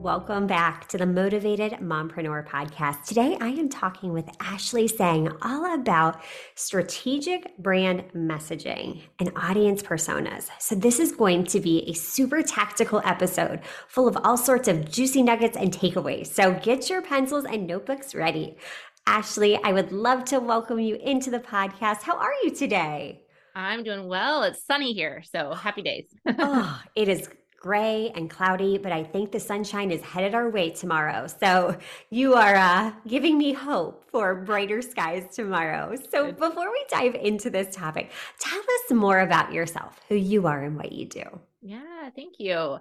Welcome back to the Motivated Mompreneur podcast. Today I am talking with Ashlee Sang all about strategic brand messaging and audience personas. So, this is going to be a super tactical episode full of all sorts of juicy nuggets and takeaways. So, get your pencils and notebooks ready. Ashlee, I would love to welcome you into the podcast. How are you today? I'm doing well. It's sunny here, so happy days. oh, it is gray and cloudy, but I think the sunshine is headed our way tomorrow. So you are uh, giving me hope for brighter skies tomorrow. So before we dive into this topic, tell us more about yourself, who you are, and what you do. Yeah, thank you.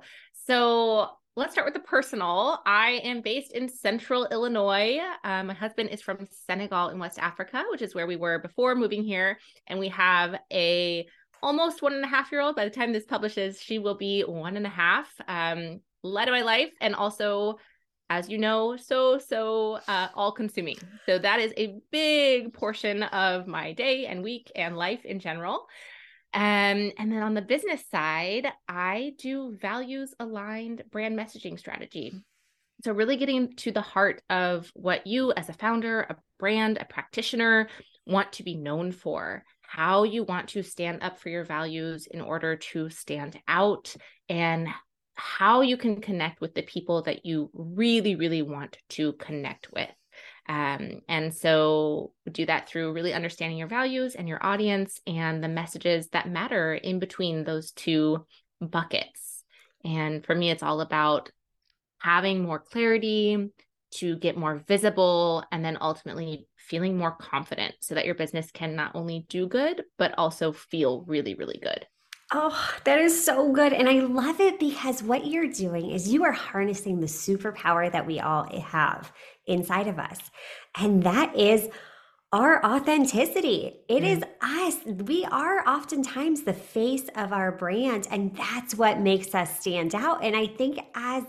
So let's start with the personal. I am based in central Illinois. Um, my husband is from Senegal in West Africa, which is where we were before moving here. And we have a almost one and a half year old. By the time this publishes, she will be one and a half. Um, light of my life, and also, as you know, so so uh, all consuming. So that is a big portion of my day and week and life in general. Um, and then on the business side, I do values aligned brand messaging strategy. So, really getting to the heart of what you, as a founder, a brand, a practitioner, want to be known for how you want to stand up for your values in order to stand out and how you can connect with the people that you really, really want to connect with. Um, and so do that through really understanding your values and your audience and the messages that matter in between those two buckets. And for me, it's all about having more clarity to get more visible and then ultimately feeling more confident so that your business can not only do good, but also feel really, really good. Oh, that is so good. And I love it because what you're doing is you are harnessing the superpower that we all have inside of us. And that is our authenticity. It mm. is us. We are oftentimes the face of our brand, and that's what makes us stand out. And I think as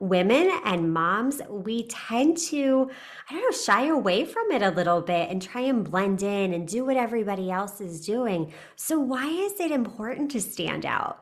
women and moms, we tend to, I don't know, shy away from it a little bit and try and blend in and do what everybody else is doing. So, why is it important to stand out?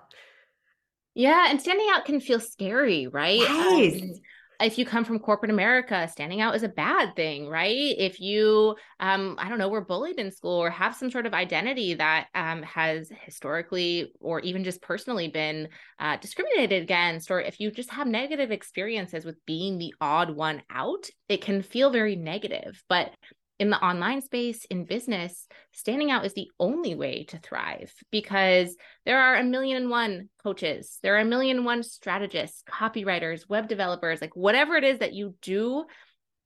Yeah, and standing out can feel scary, right? Yes. Um, if you come from corporate America, standing out is a bad thing, right? If you, um, I don't know, were bullied in school or have some sort of identity that um, has historically or even just personally been uh, discriminated against, or if you just have negative experiences with being the odd one out, it can feel very negative. But in the online space, in business, standing out is the only way to thrive because there are a million and one coaches, there are a million and one strategists, copywriters, web developers, like whatever it is that you do,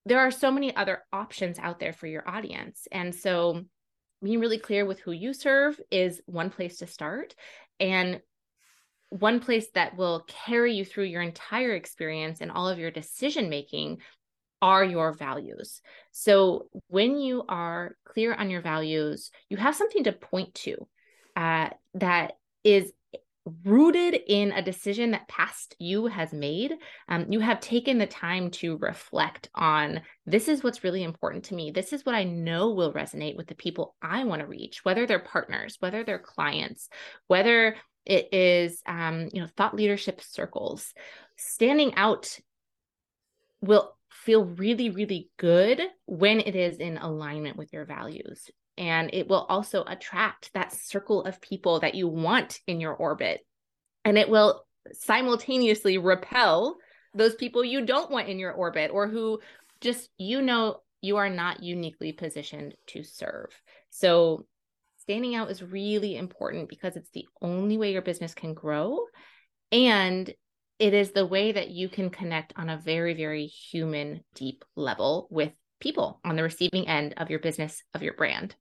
there are so many other options out there for your audience. And so being really clear with who you serve is one place to start. And one place that will carry you through your entire experience and all of your decision making are your values. So when you are clear on your values, you have something to point to uh, that is rooted in a decision that past you has made. Um, you have taken the time to reflect on this is what's really important to me. This is what I know will resonate with the people I want to reach, whether they're partners, whether they're clients, whether it is um, you know thought leadership circles. Standing out will feel really, really good when it is in alignment with your values. And it will also attract that circle of people that you want in your orbit. And it will simultaneously repel those people you don't want in your orbit or who just, you know, you are not uniquely positioned to serve. So, standing out is really important because it's the only way your business can grow. And it is the way that you can connect on a very, very human, deep level with people on the receiving end of your business, of your brand.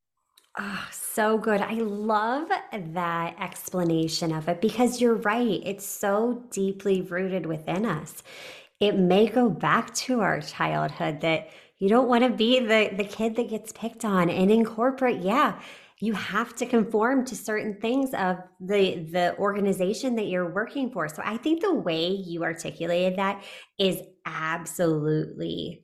Oh, so good. I love that explanation of it because you're right. It's so deeply rooted within us. It may go back to our childhood that You don't want to be the, the kid that gets picked on. And in corporate, yeah, you have to conform to certain things of the the organization that you're working for. So I think the way you articulated that is absolutely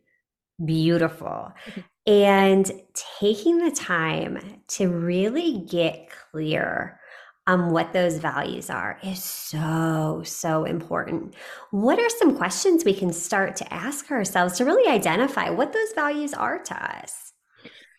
beautiful. Mm-hmm. And taking the time to really get clear on what those values are is so, so important. What are some questions we can start to ask ourselves to really identify what those values are to us?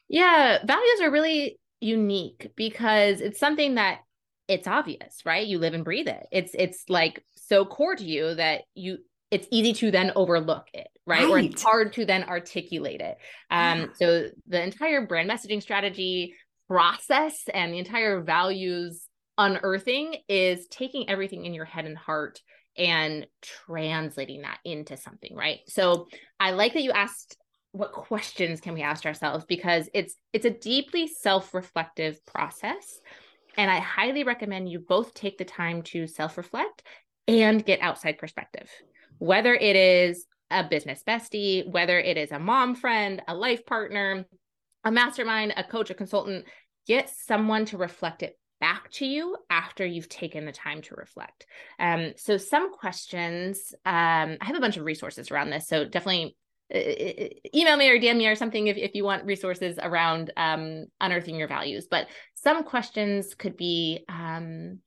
Yeah, values are really unique because it's something that it's obvious, right? You live and breathe it. It's it's like so core to you that you it's easy to then overlook it, right? right. Or it's hard to then articulate it. Um, yeah. so the entire brand messaging strategy process and the entire values unearthing is taking everything in your head and heart and translating that into something, right? So I like that you asked what questions can we ask ourselves because it's it's a deeply self-reflective process and I highly recommend you both take the time to self-reflect and get outside perspective. Whether it is a business bestie, whether it is a mom friend, a life partner, a mastermind, a coach, a consultant, get someone to reflect it back to you after you've taken the time to reflect. Um, so, some questions, um, I have a bunch of resources around this. So, definitely email me or DM me or something if, if you want resources around um, unearthing your values. But some questions could be um,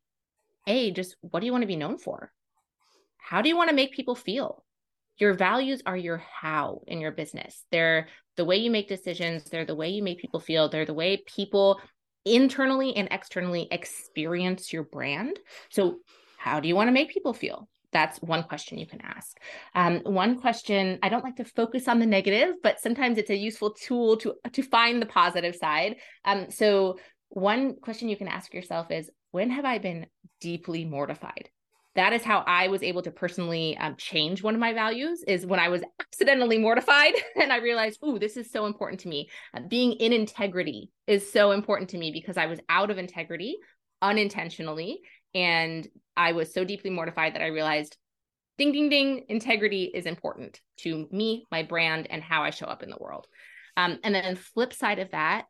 A, just what do you want to be known for? How do you want to make people feel? Your values are your how in your business. They're the way you make decisions, they're the way you make people feel, they're the way people internally and externally experience your brand. So, how do you want to make people feel? That's one question you can ask. Um, one question I don't like to focus on the negative, but sometimes it's a useful tool to to find the positive side. Um, so, one question you can ask yourself is, when have I been deeply mortified? that is how I was able to personally um, change one of my values is when I was accidentally mortified and I realized, oh, this is so important to me. Uh, being in integrity is so important to me because I was out of integrity unintentionally. And I was so deeply mortified that I realized, ding, ding, ding, integrity is important to me, my brand, and how I show up in the world. Um, and then flip side of that,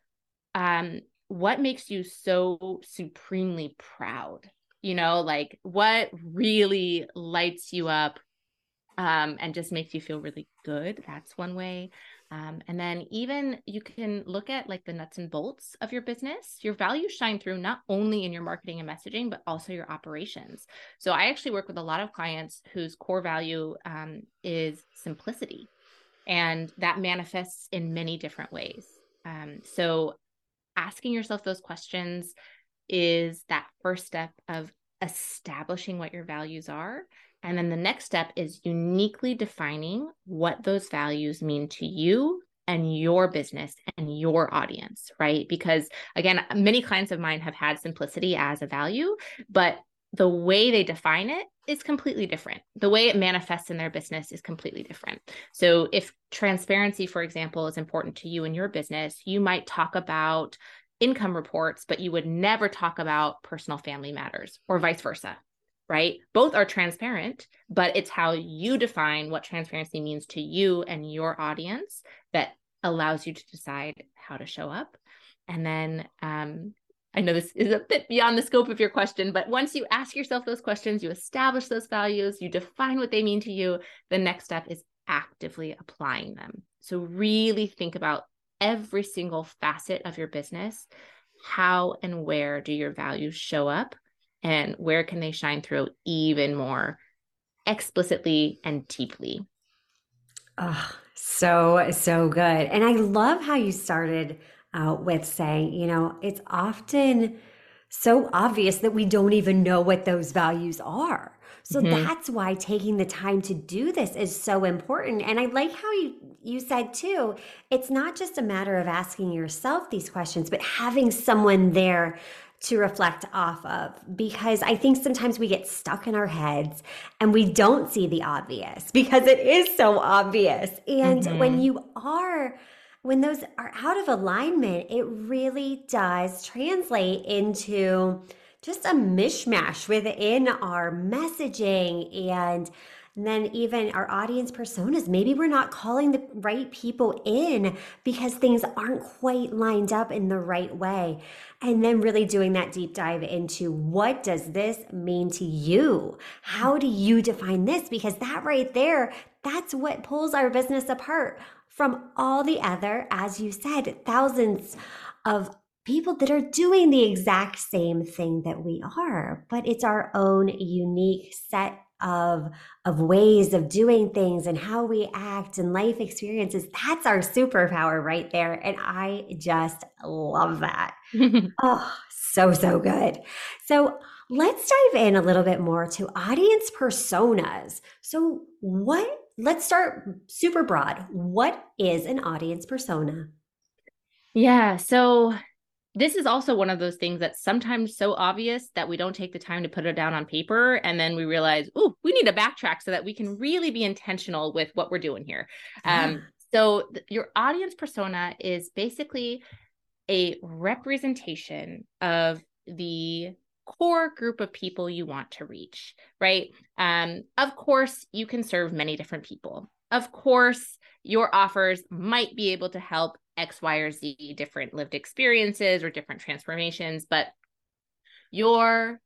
um, what makes you so supremely proud? You know like what really lights you up um, and just makes you feel really good? That's one way um, and then even you can look at like the nuts and bolts of your business your values shine through not only in your marketing and messaging but also your operations so i actually work with a lot of clients whose core value um, is simplicity and that manifests in many different ways um, so asking yourself those questions is that first step of establishing what your values are. And then the next step is uniquely defining what those values mean to you and your business and your audience, right? Because again, many clients of mine have had simplicity as a value, but the way they define it is completely different. The way it manifests in their business is completely different. So, if transparency, for example, is important to you in your business, you might talk about income reports, but you would never talk about personal family matters or vice versa, right? Both are transparent, but it's how you define what transparency means to you and your audience that allows you to decide how to show up. And then um, I know this is a bit beyond the scope of your question, but once you ask yourself those questions, you establish those values, you define what they mean to you, the next step is actively applying them. So, really think about every single facet of your business, how and where do your values show up and where can they shine through even more explicitly and deeply? Oh, so, so good. And I love how you started out with saying, you know, it's often so obvious that we don't even know what those values are. So mm-hmm. that's why taking the time to do this is so important. And I like how you you said too, it's not just a matter of asking yourself these questions, but having someone there to reflect off of because I think sometimes we get stuck in our heads and we don't see the obvious because it is so obvious. And mm-hmm. when you are when those are out of alignment, it really does translate into just a mishmash within our messaging and And then even our audience personas, maybe we're not calling the right people in because things aren't quite lined up in the right way. And then really doing that deep dive into what does this mean to you? How do you define this? Because that right there, that's what pulls our business apart from all the other, as you said, thousands of people that are doing the exact same thing that we are, but it's our own unique set of of ways of doing things and how we act and life experiences that's our superpower right there and i just love that. Oh so so good. So let's dive in a little bit more to audience personas. So what let's start super broad. What is an audience persona? Yeah so this is also one of those things that's sometimes so obvious that we don't take the time to put it down on paper and then we realize oh we need to backtrack so that we can really be intentional with what we're doing here. Yeah. um, so th- your audience persona is basically a representation of the core group of people you want to reach right? Um, of course you can serve many different people of course your offers might be able to help X, Y, or Z different lived experiences or different transformations, but your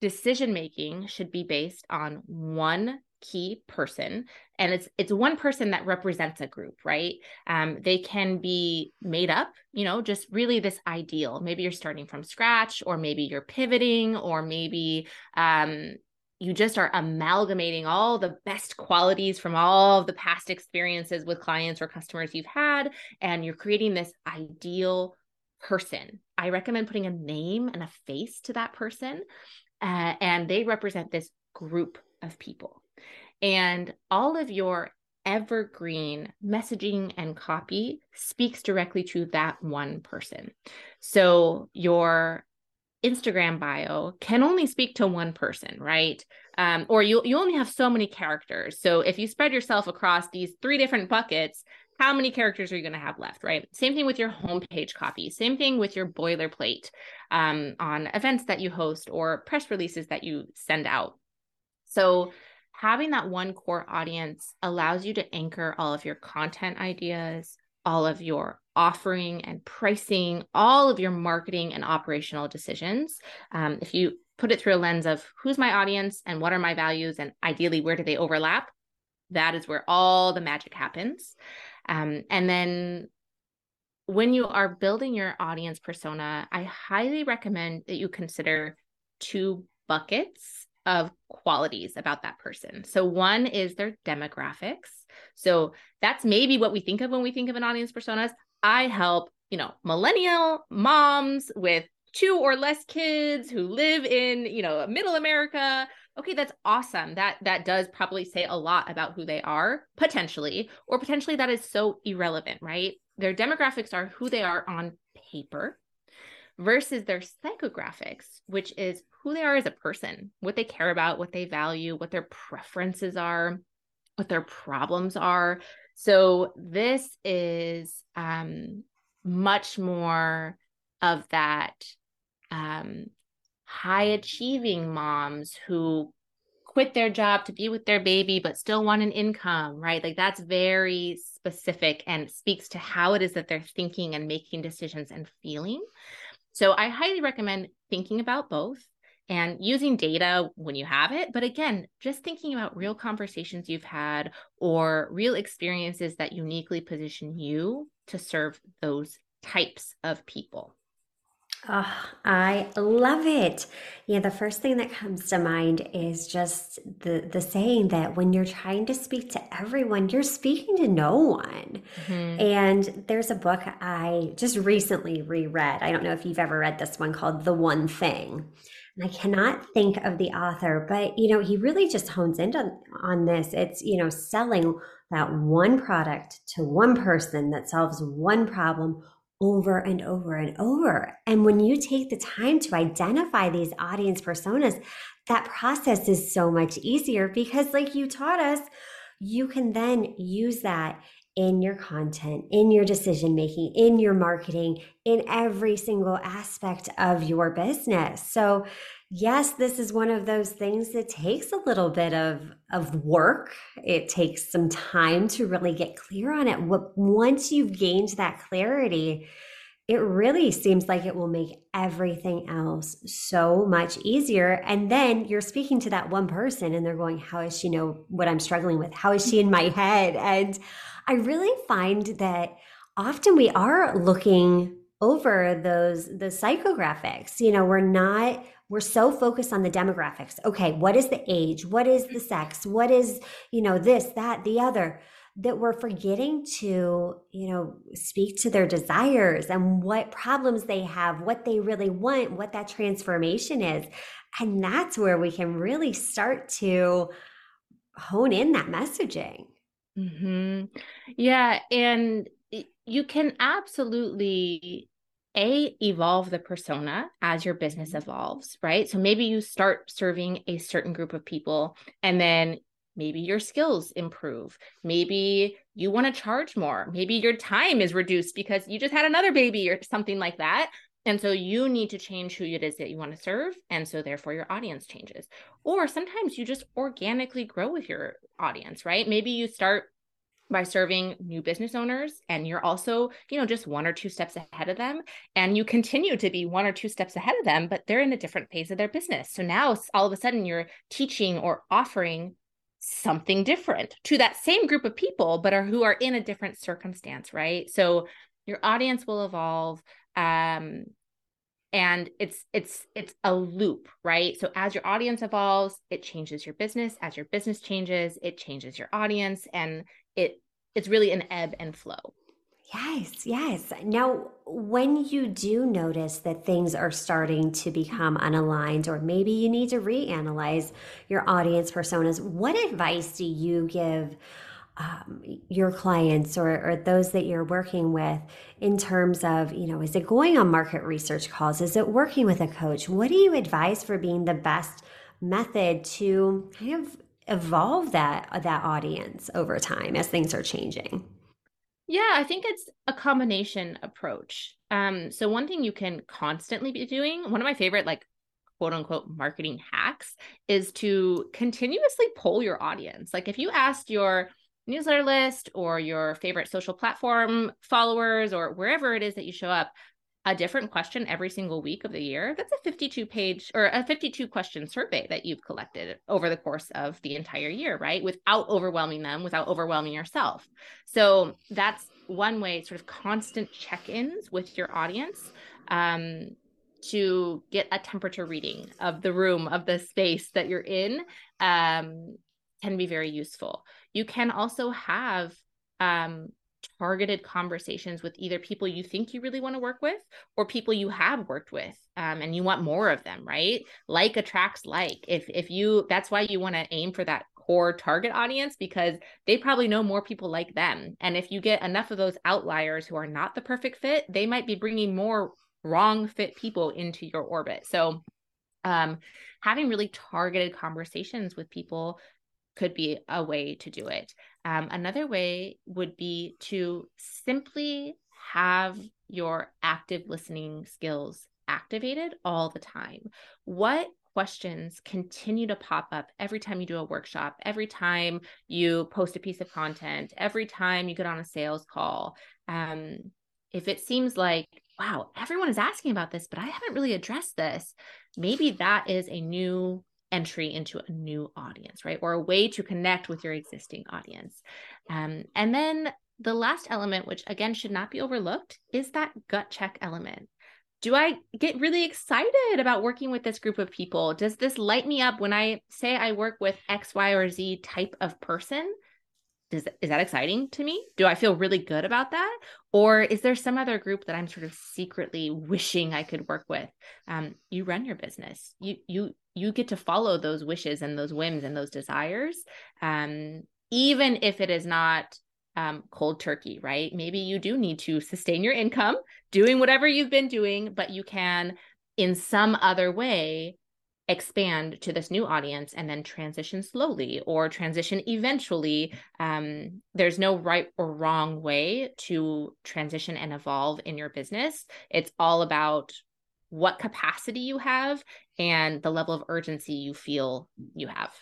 decision making should be based on one key person and it's it's one person that represents a group right? Um they can be made up you know just really this ideal. Maybe you're starting from scratch or maybe you're pivoting or maybe um you just are amalgamating all the best qualities from all the past experiences with clients or customers you've had and you're creating this ideal person. I recommend putting a name and a face to that person uh, and they represent this group of people. And all of your evergreen messaging and copy speaks directly to that one person. So your Instagram bio can only speak to one person, right? Um, or you you only have so many characters. So if you spread yourself across these three different buckets, how many characters are you going to have left, right? Same thing with your homepage copy. Same thing with your boilerplate um, on events that you host or press releases that you send out. So having that one core audience allows you to anchor all of your content ideas, all of your offering and pricing, all of your marketing and operational decisions. Um, if you put it through a lens of who's my audience and what are my values, and ideally, where do they overlap? That is where all the magic happens. Um, and then when you are building your audience persona, I highly recommend that you consider two buckets of qualities about that person. So, one is their demographics. So, that's maybe what we think of when we think of an audience personas. I help, you know, millennial moms with two or less kids who live in, you know, middle America. Okay, that's awesome. That that does probably say a lot about who they are potentially, or potentially that is so irrelevant, right? Their demographics are who they are on paper versus their psychographics, which is who they are as a person, what they care about, what they value, what their preferences are, what their problems are. So this is um, much more of that um, high achieving moms who quit their job to be with their baby but still want an income right? Like that's very specific and speaks to how it is that they're thinking and making decisions and feeling. So i highly recommend thinking about both and using data when you have it. But again, just thinking about real conversations you've had or real experiences that uniquely position you to serve those types of people. Oh, I love it. Yeah, the first thing that comes to mind is just the the saying that when you're trying to speak to everyone, you're speaking to no one. Mm-hmm. And there's a book I just recently reread. I don't know if you've ever read this one called The One Thing. I cannot think of the author, but you know, he really just hones in on, on this. It's, you know, selling that one product to one person that solves one problem over and over and over. And when you take the time to identify these audience personas, that process is so much easier because, like you taught us, you can then use that in your content, in your decision making, in your marketing, in every single aspect of your business. So, yes, this is one of those things that takes a little bit of of work. It takes some time to really get clear on it. What once you've gained that clarity, it really seems like it will make everything else so much easier. And then you're speaking to that one person and they're going, How does she know what I'm struggling with? How is she in my head? And I really find that often we are looking over those the psychographics you know we're not we're so focused on the demographics. Okay what is the age? What is the mm-hmm. sex? What is you know this that the other? That we're forgetting to you know speak to their desires and what problems they have what they really want what that transformation is. And that's where we can really start to hone in that messaging mm-hmm. yeah and you can absolutely a evolve the persona as your business mm-hmm. evolves right so maybe you start serving a certain group of people and then maybe your skills improve maybe you want to charge more maybe your time is reduced because you just had another baby or something like that and so you need to change who it is that you want to serve and so therefore your audience changes. Or sometimes you just organically grow with your audience right? Maybe you start by serving new business owners and you're also you know just one or two steps ahead of them and you continue to be one or two steps ahead of them but they're in a different phase of their business. So now all of a sudden you're teaching or offering something different to that same group of people but are who are in a different circumstance right? So your audience will evolve um and it's it's it's a loop right so as your audience evolves it changes your business as your business changes it changes your audience and it it's really an ebb and flow. Yes, yes. Now, when you do notice that things are starting to become unaligned, or maybe you need to reanalyze your audience personas, what advice do you give um, your clients or, or those that you're working with in terms of, you know, is it going on market research calls? Is it working with a coach? What do you advise for being the best method to kind of evolve that that audience over time as things are changing yeah i think it's a combination approach um so one thing you can constantly be doing one of my favorite like quote unquote marketing hacks is to continuously poll your audience like if you asked your newsletter list or your favorite social platform followers or wherever it is that you show up a different question every single week of the year, that's a 52 page or a 52 question survey that you've collected over the course of the entire year, right? Without overwhelming them, without overwhelming yourself. So that's one way, sort of constant check ins with your audience. Um, to get a temperature reading of the room of the space that you're in um, can be very useful you can also have um, targeted conversations with either people you think you really want to work with or people you have worked with um, and you want more of them right? Like attracts like. If if you that's why you want to aim for that core target audience because they probably know more people like them. And if you get enough of those outliers who are not the perfect fit they might be bringing more wrong fit people into your orbit. So um having really targeted conversations with people could be a way to do it. Um, another way would be to simply have your active listening skills activated all the time. What questions continue to pop up every time you do a workshop, every time you post a piece of content, every time you get on a sales call? Um, if it seems like, wow, everyone is asking about this, but I haven't really addressed this, maybe that is a new entry into a new audience, right? Or a way to connect with your existing audience. Um, and then the last element, which again should not be overlooked, is that gut check element. Do I get really excited about working with this group of people? Does this light me up when I say I work with X, Y, or Z type of person? Does, is that exciting to me? Do I feel really good about that? Or is there some other group that I'm sort of secretly wishing I could work with? Um, you run your business. You you you get to follow those wishes and those whims and those desires um, even if it is not um, cold turkey right maybe you do need to sustain your income doing whatever you've been doing but you can in some other way expand to this new audience and then transition slowly or transition eventually um, there's no right or wrong way to transition and evolve in your business it's all about what capacity you have and the level of urgency you feel you have.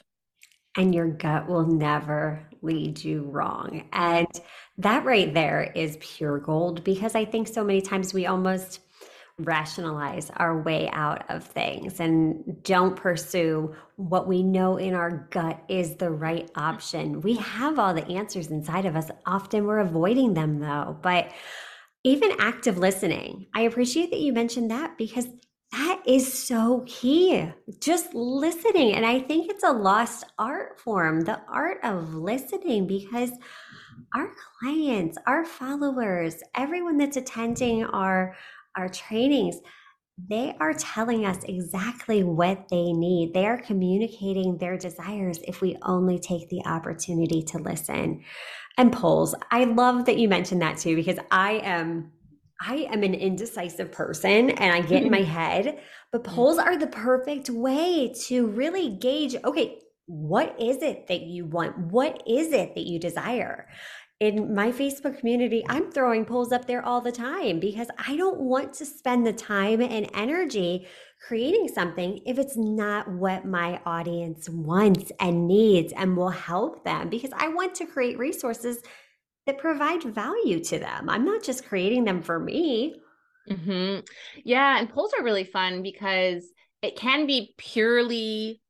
And your gut will never lead you wrong. And that right there is pure gold because I think so many times we almost rationalize our way out of things and don't pursue what we know in our gut is the right option. We have all the answers inside of us. Often we're avoiding them though. But even active listening, I appreciate that you mentioned that because that is so key. Just listening. And I think it's a lost art form, the art of listening, because our clients, our followers, everyone that's attending our our trainings, they are telling us exactly what they need. They are communicating their desires if we only take the opportunity to listen. And polls, I love that you mentioned that too, because I am. I am an indecisive person and I get in my head, but polls are the perfect way to really gauge okay, what is it that you want? What is it that you desire? In my Facebook community, I'm throwing polls up there all the time because I don't want to spend the time and energy creating something if it's not what my audience wants and needs and will help them because I want to create resources that provide value to them. I'm not just creating them for me. Mm-hmm. Yeah. And polls are really fun because it can be purely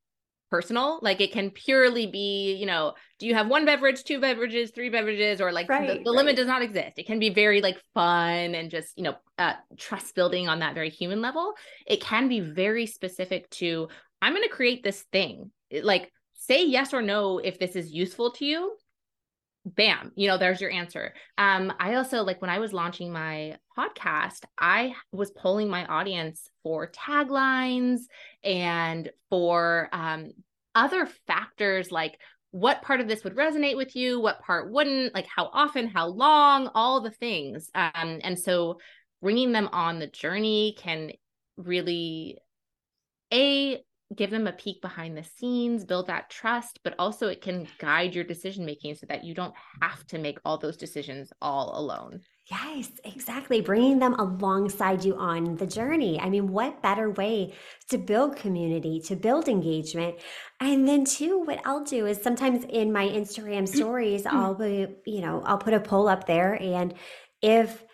personal. Like it can purely be, you know, do you have one beverage, two beverages, three beverages, or like right, the, the right. limit does not exist. It can be very like fun and just, you know, uh, trust building on that very human level. It can be very specific to, I'm going to create this thing. Like say yes or no if this is useful to you bam you know there's your answer um i also like when i was launching my podcast i was polling my audience for taglines and for um other factors like what part of this would resonate with you what part wouldn't like how often how long all the things um and so bringing them on the journey can really a give them a peek behind the scenes, build that trust, but also it can guide your decision making so that you don't have to make all those decisions all alone. Yes, exactly. Bringing them alongside you on the journey. I mean, what better way to build community, to build engagement? And then, too, what I'll do is sometimes in my Instagram stories, I'll be, you know, I'll put a poll up there. And if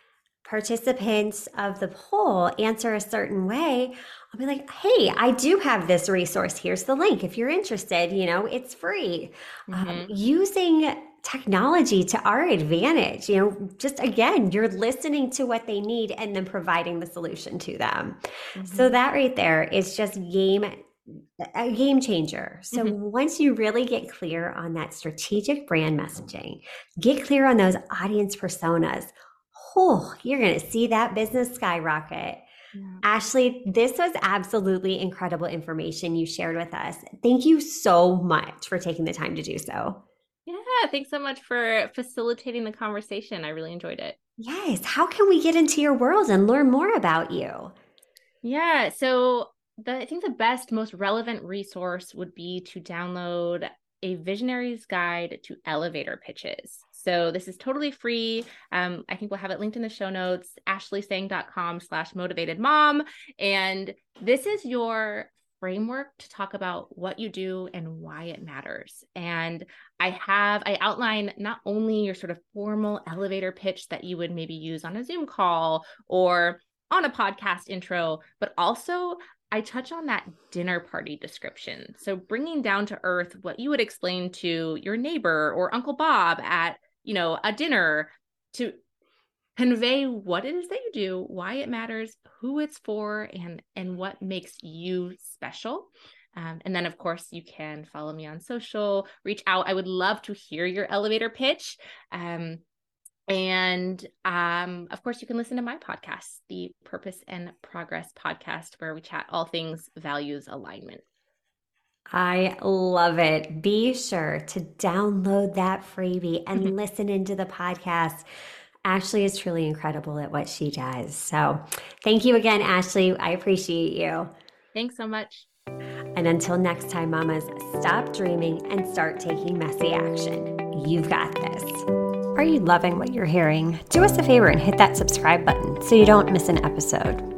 participants of the poll answer a certain way, I'll be like, hey, I do have this resource. Here's the link. If you're interested, you know, it's free. Um, mm-hmm. Um, using technology to our advantage, you know, just again, you're listening to what they need and then providing the solution to them. Mm-hmm. So that right there is just game a game changer. So mm-hmm. once you really get clear on that strategic brand messaging, get clear on those audience personas, oh, you're going to see that business skyrocket. Yeah. Ashlee, this was absolutely incredible information you shared with us. Thank you so much for taking the time to do so. Yeah, thanks so much for facilitating the conversation. I really enjoyed it. Yes. How can we get into your world and learn more about you? Yeah. So, the, I think the best, most relevant resource would be to download a visionary's guide to elevator pitches. So this is totally free. Um, I think we'll have it linked in the show notes, ashleesang.com slash motivated mom. And this is your framework to talk about what you do and why it matters. And I have, I outline not only your sort of formal elevator pitch that you would maybe use on a Zoom call or on a podcast intro, but also I touch on that dinner party description. So bringing down to earth what you would explain to your neighbor or Uncle Bob at you know, a dinner to convey what it is that you do, why it matters, who it's for, and and what makes you special. Um, and then, of course, you can follow me on social, reach out. I would love to hear your elevator pitch. Um, and um, of course, you can listen to my podcast, the Purpose and Progress podcast, where we chat all things values alignment. I love it. Be sure to download that freebie and listen into the podcast. Ashlee is truly incredible at what she does. So, thank you again, Ashlee. I appreciate you. Thanks so much. And until next time, mamas, stop dreaming and start taking messy action. You've got this. Are you loving what you're hearing? Do us a favor and hit that subscribe button so you don't miss an episode.